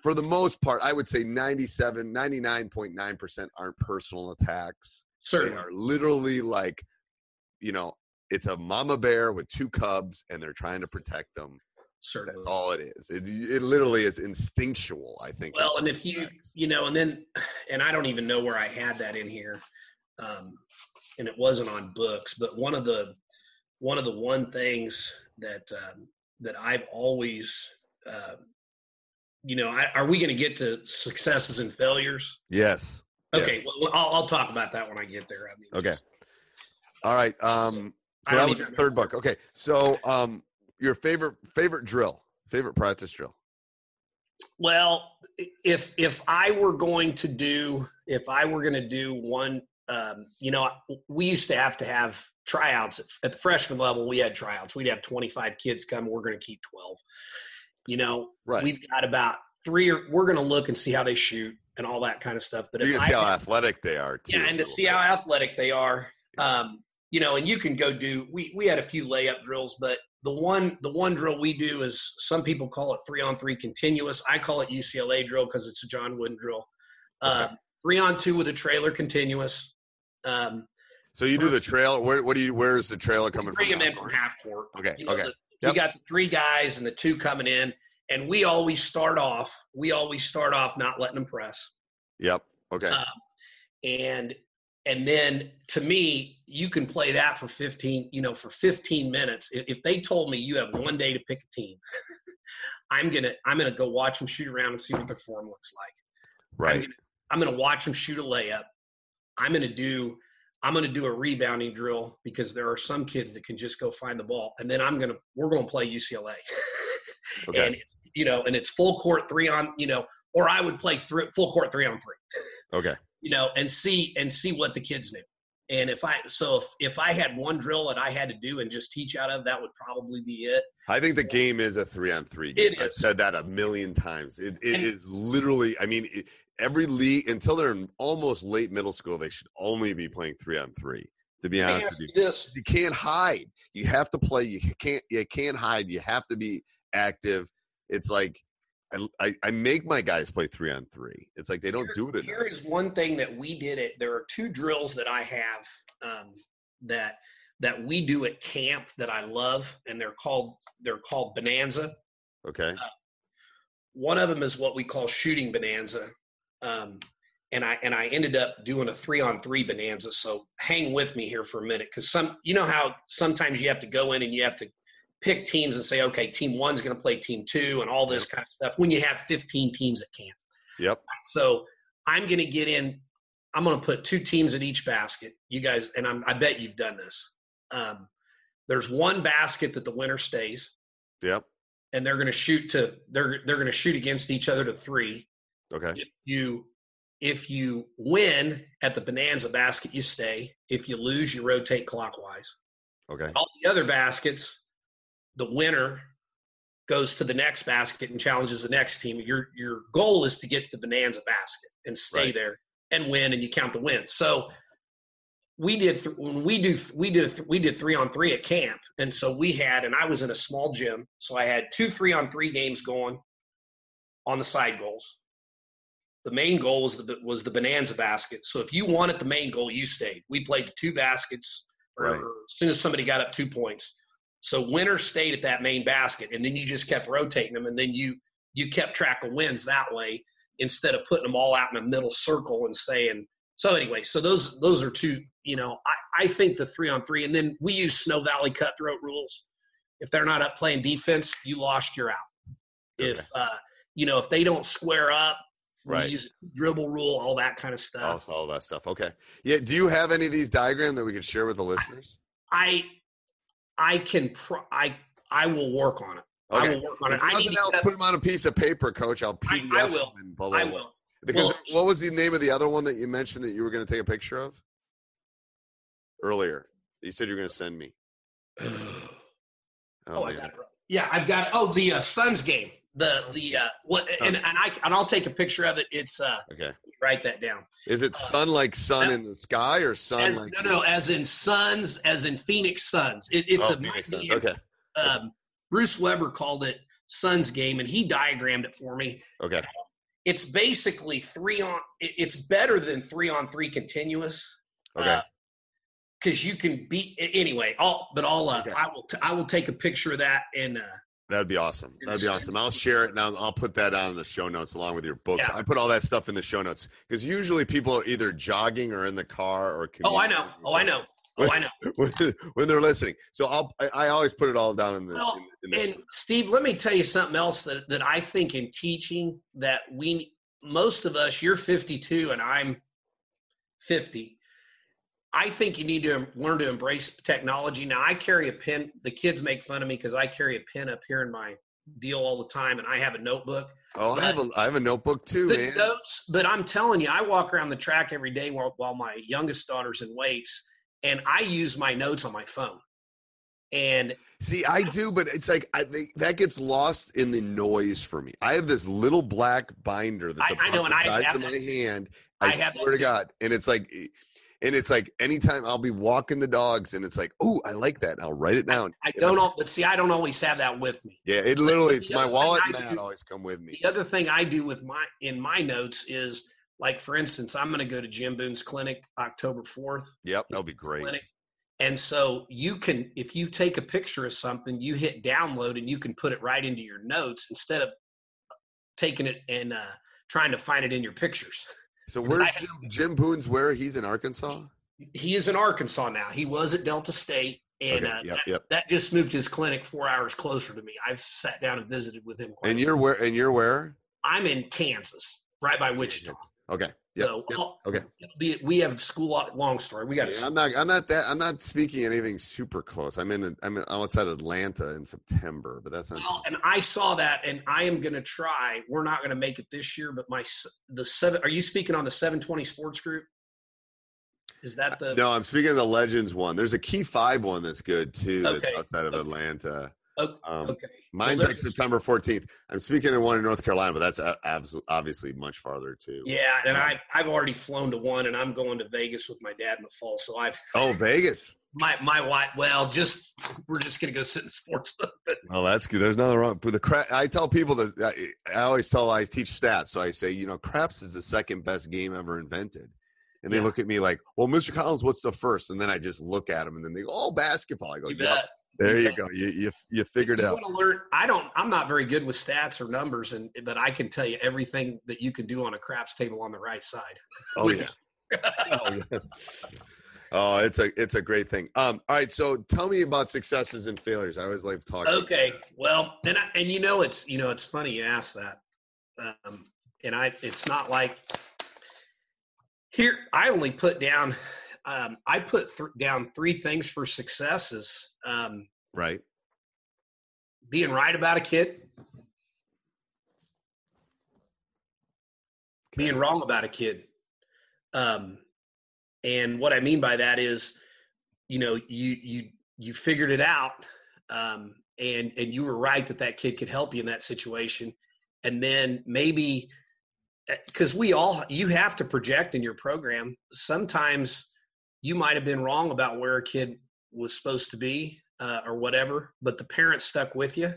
for the most part, I would say 97, 99.9% aren't personal attacks. They are literally like, you know, it's a mama bear with two cubs and they're trying to protect them. Certainly. That's all it is. It, it literally is instinctual, I think. Well, and if you, you know, and then, *sighs* and I don't even know where I had that in here, um, and it wasn't on books, but one of the, one of the one things that um, that I've always, uh, you know, I, are we going to get to successes and failures? Yes. Okay, Yes. well, I'll, I'll talk about that when I get there. I mean, Okay. All right. Um, so that was your third book. Okay. So, um, your favorite favorite drill, favorite practice drill. Well, if if I were going to do if I were going to do one, um, you know, we used to have to have tryouts at, at the freshman level. We had tryouts. We'd have 25 kids come. We're going to keep 12. You know, Right. we've got about three. Or, we're going to look and see how they shoot and all that kind of stuff. But You if can see I how athletic they are too. yeah, and to see bit. how athletic they are. Um, you know, and you can go do. We we had a few layup drills, but the one the one drill we do is some people call it three on three continuous. I call it UCLA drill because it's a John Wooden drill. Um, three on two with a trailer continuous. Um, So you do the first- trail. Where what do you? Where is the trailer coming bring from? them in from half court. Okay, You know, okay. the- Yep. We got the three guys and the two coming in, and we always start off. We always start off not letting them press. Yep. Okay. Um, and and then to me, you can play that for 15, you know, for 15 minutes. If, they told me you have one day to pick a team, *laughs* I'm gonna I'm gonna go watch them shoot around and see what their form looks like. I'm right. gonna, I'm gonna watch them shoot a layup. I'm gonna do I'm gonna do a rebounding drill because there are some kids that can just go find the ball, and then I'm gonna we're gonna play UCLA. *laughs* Okay. And you know, and it's full court three on you know, or I would play three, full court three on three Okay. You know, and see and see what the kids knew. And if I so if if I had one drill that I had to do and just teach out of, that would probably be it. I think the game is a three on three. It I've said that a million times. It, it And- is literally. I mean, it, every league until they're in almost late middle school, they should only be playing three on three. To be honest you, this: you can't hide. You have to play. You can't. You can't hide. You have to be active. It's like I, I, I make my guys play three on three. It's like they don't do it enough. Here is one thing that we did. It there are two drills that I have um, that that we do at camp that I love, and they're called they're called Bonanza. Okay. One of them is what we call shooting Bonanza, um, and I and I ended up doing a three on three Bonanza. So hang with me here for a minute, because some you know how sometimes you have to go in and you have to pick teams and say, okay, team one's going to play team two, and all this kind of stuff. When you have 15 teams at camp. Yep. So I'm going to get in. I'm going to put two teams in each basket. You guys, and I'm, I bet you've done this. Um, there's one basket that the winner stays, Yep. and they're going to shoot to they're they're going to shoot against each other to three. Okay. If you if you win at the bonanza basket, you stay. If you lose, you rotate clockwise. Okay. All the other baskets, the winner goes to the next basket and challenges the next team. Your your goal is to get to the bonanza basket and stay Right. there and win, and you count the wins. So we did th- when we do we did th- we did three on three at camp, and so we had and I was in a small gym, so I had two three on three games going on the side goals. The main goal was the was the bonanza basket. So if you at the main goal, you stayed. We played two baskets, or, or as soon as somebody got up two points. So winner stayed at that main basket, and then you just kept rotating them, and then you you kept track of wins that way instead of putting them all out in a middle circle and saying. So anyway, so those those are two. You know, I, I think the three on three, and then we use Snow Valley cutthroat rules. If they're not up playing defense, you lost, you're out. Okay. If uh, you know if they don't square up, Right. use dribble rule, all that kind of stuff. so all that stuff. Okay. Yeah. Do you have any of these diagram that we could share with the listeners? I I can pro- I I will work on it. I will work on it. If I need nothing to put them on a piece of paper, Coach. I'll I- PDF I will. them blah, I will. Because Well- what was the name of the other one that you mentioned that you were going to take a picture of earlier? You said you were going to send me. *sighs* Oh, I got it. right. Yeah, I've got. Oh, the uh, Suns game. The the uh, what? And, and I and I'll take a picture of it. It's uh, Okay. write that down. Is it sun like sun no. in the sky or sun As, like no, no, as in Suns, as in Phoenix Suns. It, it's Oh, a Phoenix Suns. Okay. Um, Bruce Weber called it Suns game, and he diagrammed it for me. Okay. It's basically three on. It's better than three on three continuous. Okay. because you can beat anyway. I'll, but I'll, uh, Okay. I will, t- I will take a picture of that and uh, That'd be awesome. That'd be awesome. I'll share it now. I'll put that on the show notes along with your books. Yeah. I put all that stuff in the show notes because usually people are either jogging or in the car or. Oh, I know. Oh, I know. Oh, I know. *laughs* when, when they're listening. So I'll I, I always put it all down in the. Well, in, in the And Steve, let me tell you something else that, that I think in teaching that we, most of us, you're 52 and I'm 50. I think you need to learn to embrace technology. Now, I carry a pen. The kids make fun of me because I carry a pen up here in my deal all the time, and I have a notebook. oh, I have a I have a notebook too, the man. notes, but I'm telling you, I walk around the track every day while, while my youngest daughter's in weights, and I use my notes on my phone. And See, I do, but it's like I, they, that gets lost in the noise for me. I have this little black binder that's I- I know, and I have my hand. I I, have swear that to. God, and it's like, eh, and it's like anytime I'll be walking the dogs, and it's like, oh, I like that. And I'll write it down. I And don't, I'm- but see, I don't always have that with me. Yeah, it literally, it's my wallet and that always come with me. The other thing I do with my in my notes is like, for instance, I'm going to go to Jim Boone's clinic October 4th. Yep, that'll be great. clinic. And so you can, if you take a picture of something, you hit download and you can put it right into your notes instead of taking it and uh, trying to find it in your pictures. *laughs* So where's Jim, Jim Boone's? Where he's in Arkansas? He is in Arkansas now. He was at Delta State, and Okay, uh, yep, that, yep. that just moved his clinic four hours closer to me. I've sat down and visited with him. Quite And you're where? And you're where? I'm in Kansas, right by Wichita. Okay. Yep. so yep. I'll- Okay. it'll we have school. Long story. We got Yeah, I'm not. I'm not that. I'm not speaking anything super close. I'm in. I'm in, outside Atlanta in September, but that's not. Well, and I saw that, and I am going to try. We're not going to make it this year, but my the seven. Are you speaking on the 720 Sports Group? Is that the? no, I'm speaking of the Legends one. There's a Key Five one that's good too. That's Okay, outside of okay. Atlanta. Um, okay. Mine's Well, like September 14th. I'm speaking of one in North Carolina, but that's obviously much farther too. Yeah, and Um, I I've already flown to one, and I'm going to Vegas with my dad in the fall. So I've *laughs* Oh, Vegas. my my wife. Well, just we're just going to go sit in sports. *laughs* Oh, that's good. There's nothing wrong. But the crap, I tell people that I, I always tell I teach stats, so I say, you know, craps is the second best game ever invented. And they Yeah. look at me like, well, Mr. Collins, what's the first? And then I just look at them, and then they go, oh, basketball. I go, you yep, bet. There You you go. You you you figured it you out. want to learn, I don't. I'm not very good with stats or numbers, and but I can tell you everything that you can do on a craps table on the right side. Oh yeah. oh, yeah. *laughs* Oh, it's a it's a great thing. Um, all right, so tell me about successes and failures. I always like talking. Okay. Well, and I, and you know it's you know it's funny you ask that, um, and I it's not like here I only put down um, I put th- down three things for successes: um, Right. being right about a kid, being wrong about a kid, um, and what I mean by that is, you know, you you you figured it out, um, and and you were right that that kid could help you in that situation, and then maybe because we all you have to project in your program. Sometimes you might have been wrong about where a kid was supposed to be uh, or whatever, but the parents stuck with you,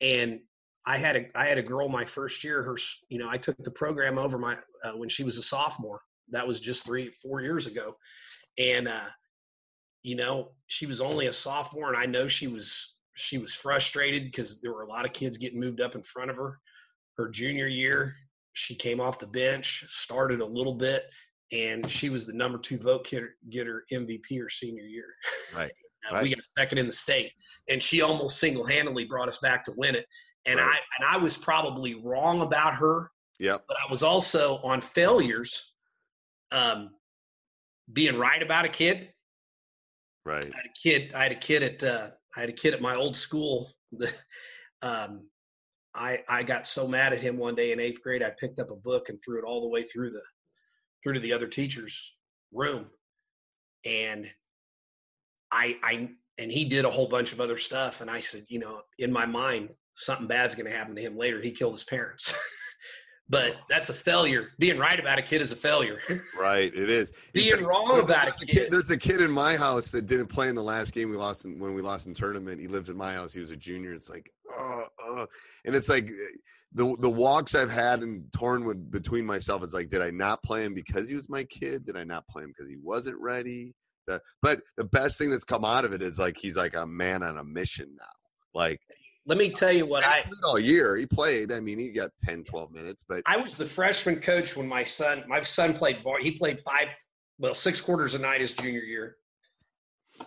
and I had a I had a girl my first year. Her, you know, I took the program over my uh, when she was a sophomore. That was just three four years ago, and uh, you know she was only a sophomore, and I know she was she was frustrated because there were a lot of kids getting moved up in front of her. her junior year, she came off the bench, started a little bit, and she was the number two vote getter, getter MVP her senior year. *laughs* Right. *laughs* Uh, Right. We got second in the state, and she almost single-handedly brought us back to win it. And Right. I and I was probably wrong about her, Yep. but I was also on failures, um, being right about a kid. Right. I had a kid. I had a kid at uh, I had a kid at my old school. *laughs* um, I I got so mad at him one day in eighth grade. I picked up a book and threw it all the way through the through to the other teacher's room, and I I and he did a whole bunch of other stuff. And I said, you know, in my mind, something bad's going to happen to him later. He killed his parents. *laughs* but that's a failure. Being right about a kid is a failure. *laughs* Right. It is. Being wrong about a there's kid. There's a kid in my house that didn't play in the last game we lost in, when we lost in tournament. He lives in my house. He was a junior. It's like, oh, oh. and it's like the the walks I've had and torn with between myself. It's like, did I not play him because he was my kid? Did I not play him because he wasn't ready? The, but the best thing that's come out of it is like he's like a man on a mission now. Like Let me tell you what I played all year he played. I mean, he got 10, 12 minutes, but I was the freshman coach when my son my son played var- he played five well six quarters a night his junior year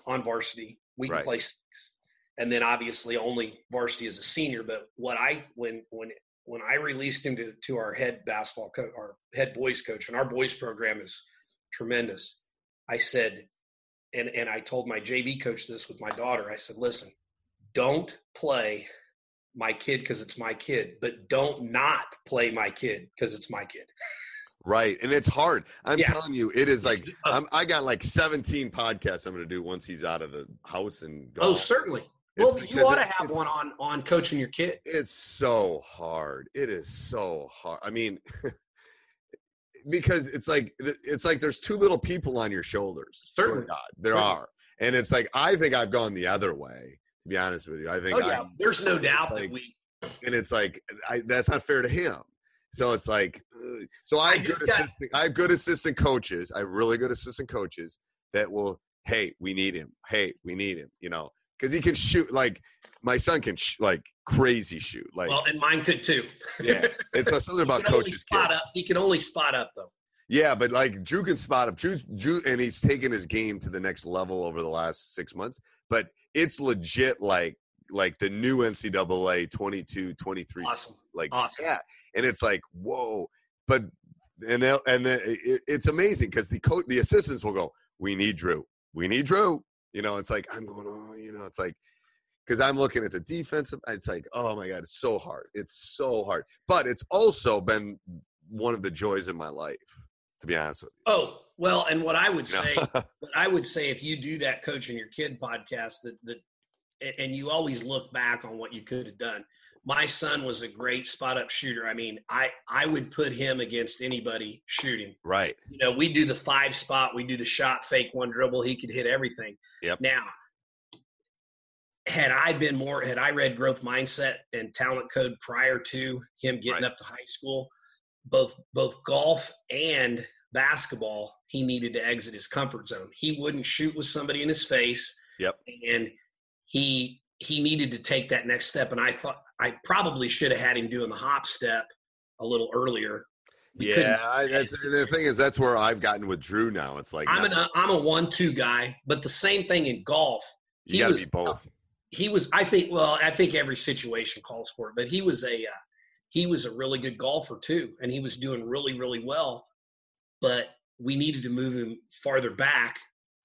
on varsity. We can Right. play six, and then obviously only varsity as a senior. But what I when when when I released him to, to our head basketball coach, our head boys coach, and our boys program is tremendous. I said, and and I told my JV coach this with my daughter. I said, listen, don't play my kid because it's my kid, but don't not play my kid because it's my kid. Right, and it's hard. I'm Yeah. telling you, it is like uh I'm, I got like 17 podcasts I'm going to do once he's out of the house and Oh, certainly. Well, you ought to have one on on coaching your kid. It's so hard. It is so hard. I mean, *laughs* because it's like it's like there's two little people on your shoulders. Certainly. God, there Certainly. are, and it's like I think I've gone the other way. To be honest with you, I think Oh yeah, I'm- there's no doubt like- that we. and it's like I, that's not fair to him. So it's like, uh, so I I have good just got- I have good assistant coaches. I have really good assistant coaches that will, hey, we need him. Hey, we need him. You know, because he can shoot like my son can sh- like crazy shoot. Like, Well, and mine could too. yeah, it's something about coaches. spot up. He can only spot up though. Yeah, but like Drew can spot up. Drew's Drew, and he's taken his game to the next level over the last six months. But it's legit like like the new NCAA 22, 23 Awesome. like Awesome. yeah and it's like whoa but and and it's amazing because the coach the assistants will go we need drew we need drew you know it's like i'm going oh you know it's like because i'm looking at the defensive it's like oh my god it's so hard it's so hard but it's also been one of the joys in my life to be honest with you. Oh well, and what I would say, *laughs* what I would say, if you do that coaching your kid podcast, that that, and you always look back on what you could have done. My son was a great spot up shooter. I mean, I I would put him against anybody shooting. right You know, we do the five spot, we do the shot, fake one dribble. He could hit everything. Yep. Now, had I been more, had I read growth mindset and talent code prior to him getting Right. up to high school, both both golf and basketball, he needed to exit his comfort zone. He wouldn't shoot with somebody in his face, yep and he he needed to take that next step. And I thought I probably should have had him doing the hop step a little earlier. We yeah I, that's, *laughs* the thing is that's where i've gotten with drew now it's like I'm an I'm a one two guy, but the same thing in golf. you he gotta was- be both He was I think well I think every situation calls for it, but he was a uh, he was a really good golfer too, and he was doing really really well. But we needed to move him farther back.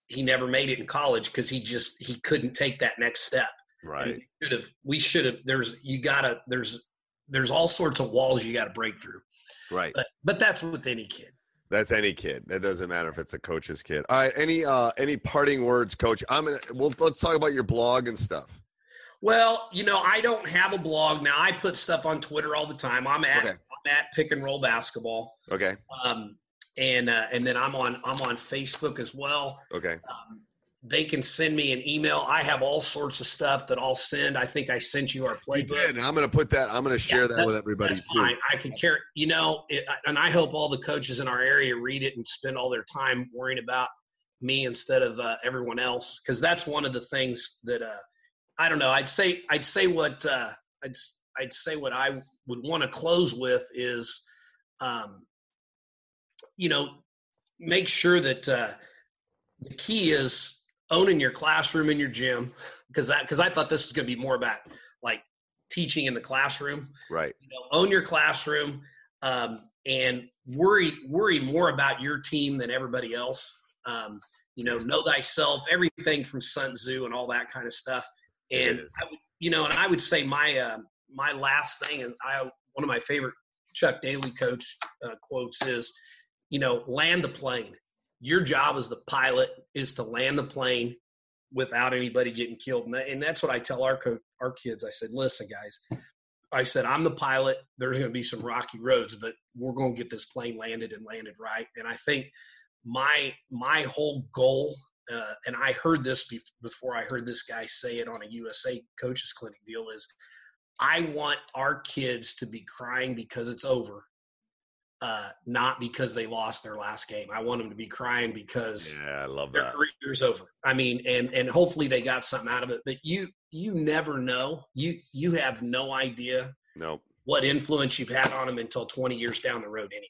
He never made it in college because he just he couldn't take that next step. Right we should have we should have there's you gotta there's there's all sorts of walls you got to break through. right But but that's with any kid. That's any kid. That doesn't matter if it's a coach's kid. All right. Any uh any parting words, coach? I'm gonna well let's talk about your blog and stuff. Well, you know, I don't have a blog now. I put stuff on Twitter all the time. I'm at Okay. I'm at pick and roll basketball. Okay. Um, and uh, and then I'm on I'm on Facebook as well. Okay. Um, they can send me an email. I have all sorts of stuff that I'll send. I think I sent you our You playbook. did. And I'm gonna put that I'm gonna share Yeah, that with everybody That's too. fine. I can care. You know, it, and I hope all the coaches in our area read it and spend all their time worrying about me instead of uh, everyone else, because that's one of the things that uh, I don't know. I'd say I'd say what uh, I'd I'd say what I would want to close with is, um, you know, make sure that uh, the key is owning your classroom and your gym because that because I thought this was going to be more about like teaching in the classroom. Right. You know, own your classroom um, and worry worry more about your team than everybody else. Um, you know, know thyself, everything from Sun Tzu and all that kind of stuff. And I would, you know, and I would say my uh, my last thing, and I one of my favorite Chuck Daly coach uh, quotes is, you know, land the plane. Your job as the pilot is to land the plane without anybody getting killed, and, that, and that's what I tell our co- our kids. I said, listen, guys, I said, I'm the pilot. There's going to be some rocky roads, but we're going to get this plane landed and landed right. And I think my my whole goal, uh, and I heard this be- before I heard this guy say it on a USA Coaches Clinic deal, is I want our kids to be crying because it's over, uh, not because they lost their last game. I want them to be crying because Yeah, I love their that. career's over. I mean, and and hopefully they got something out of it. But you you never know. You you have no idea No. what influence you've had on them until 20 years down the road anyway.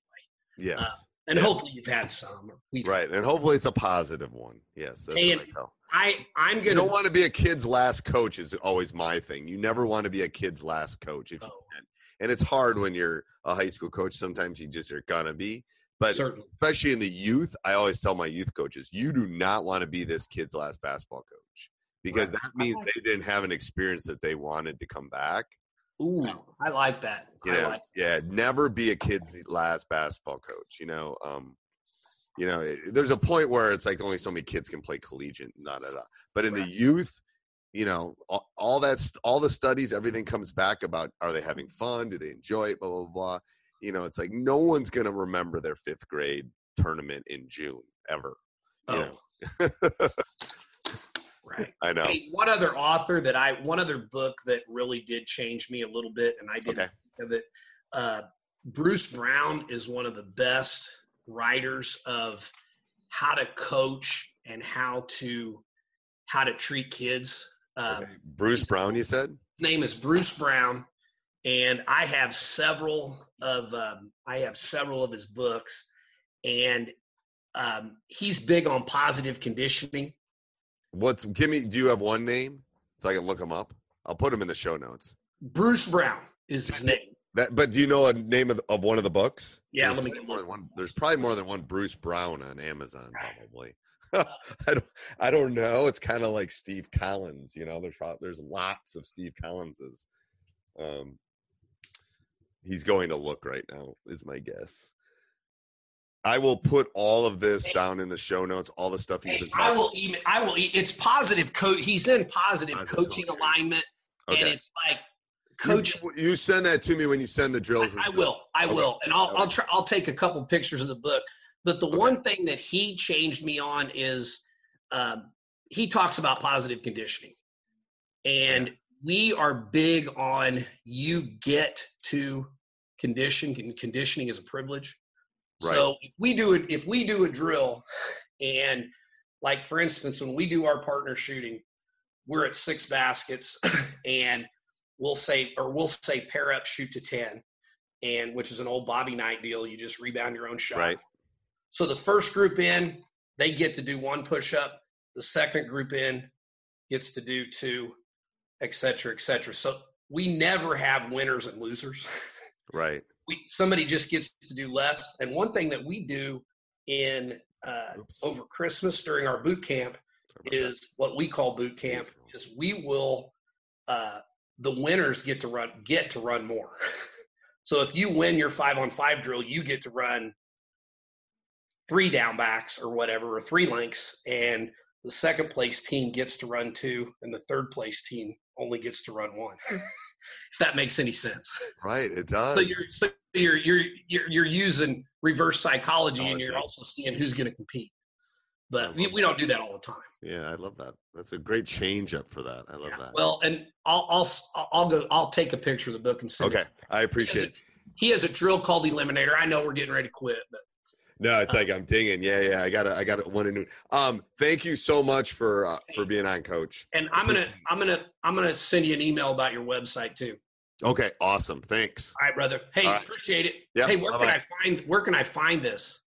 Yes. Uh, and hopefully you've had some. right. And hopefully it's a positive one. Yes. And I. I I'm gonna don't want to be a kid's last coach is always my thing. You never want to be a kid's last coach if you Oh. can. And it's hard when you're a high school coach. Sometimes you just are gonna be. But certainly especially in the youth, I always tell my youth coaches, you do not want to be this kid's last basketball coach because Right. that means they didn't have an experience that they wanted to come back. Ooh, I like that. You I know, like yeah, never be a kid's last basketball coach. You know, um, you know, it- there's a point where it's like only so many kids can play collegiate, Not at all. But in the youth, you know, all, all that's all the studies, everything comes back about are they having fun? Do they enjoy it? Blah blah blah. You know, it's like no one's gonna remember their fifth grade tournament in June ever. you Oh, know? *laughs* right. I know. Hey, one other author that I, one other book that really did change me a little bit, and I didn't Okay. think of it. Uh, Bruce Brown is one of the best writers of how to coach and how to how to treat kids. Um, Okay. Bruce Brown, you said? His name is Bruce Brown, and I have several of um, I have several of his books, and um, he's big on positive conditioning. What's give me? Do you have one name so I can look him up? I'll put him in the show notes. Bruce Brown is his name. That, but do you know a name of, of one of the books? Yeah, There's let me get one. one. There's probably more than one Bruce Brown on Amazon, probably. *laughs* I don't, I don't know. It's kind of like Steve Collins, you know. There's there's lots of Steve Collinses. Um, he's going to look right now, is my guess. I will put all of this down in the show notes. All the stuff he's Hey, been. I will email. I will. E- it's positive. Co- he's in positive, Positive coaching coaching. alignment, and it's like coach. You, you send that to me when you send the drills. and I will. I Okay. will, and I'll. Okay. I'll try. I'll take a couple pictures of the book. But the Okay. one thing that he changed me on is um, he talks about positive conditioning, and we are big on you get to condition. and Conditioning is a privilege. So if we do it, if we do a drill, and like for instance, when we do our partner shooting, we're at six baskets, *clears throat* and we'll say or we'll say pair up, shoot to ten, and which is an old Bobby Knight deal. You just rebound your own shot. Right. So the first group in, they get to do one push up. The second group in gets to do two, et cetera, et cetera. So we never have winners and losers. Right. *laughs* we somebody just gets to do less. And one thing that we do in uh, over Christmas during our boot camp is what we call boot camp. Is we will uh, the winners get to run get to run more. *laughs* so if you win your five on five drill, you get to run three down backs or whatever, or three links, and the second place team gets to run two, and the third place team only gets to run one. *laughs* if that makes any sense. Right. It does. So you're so you're you're you're, you're using reverse psychology, and you're also seeing who's going to compete. But we, we don't do that all the time. Yeah, I love that. That's a great change up for that. I love Yeah. that. Well, and I'll I'll I'll go. I'll take a picture of the book and send okay, it. I He has, appreciate. a, it. he has a drill called Eliminator. I know we're getting ready to quit, but No, it's like I'm dinging. Yeah, yeah. I got to I got to one to noon. Um, thank you so much for uh, for being on, Coach. and I'm gonna I'm gonna I'm gonna send you an email about your website too. Okay, awesome. Thanks. All right, brother. Hey, All right. appreciate it. Yep, Hey, where can bye-bye. I find where can I find this?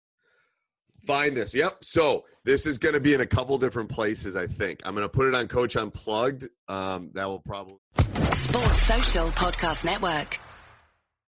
Find this. Yep. So this is going to be in a couple different places. I think I'm going to put it on Coach Unplugged. Um, that will probably. Sports Social Podcast Network.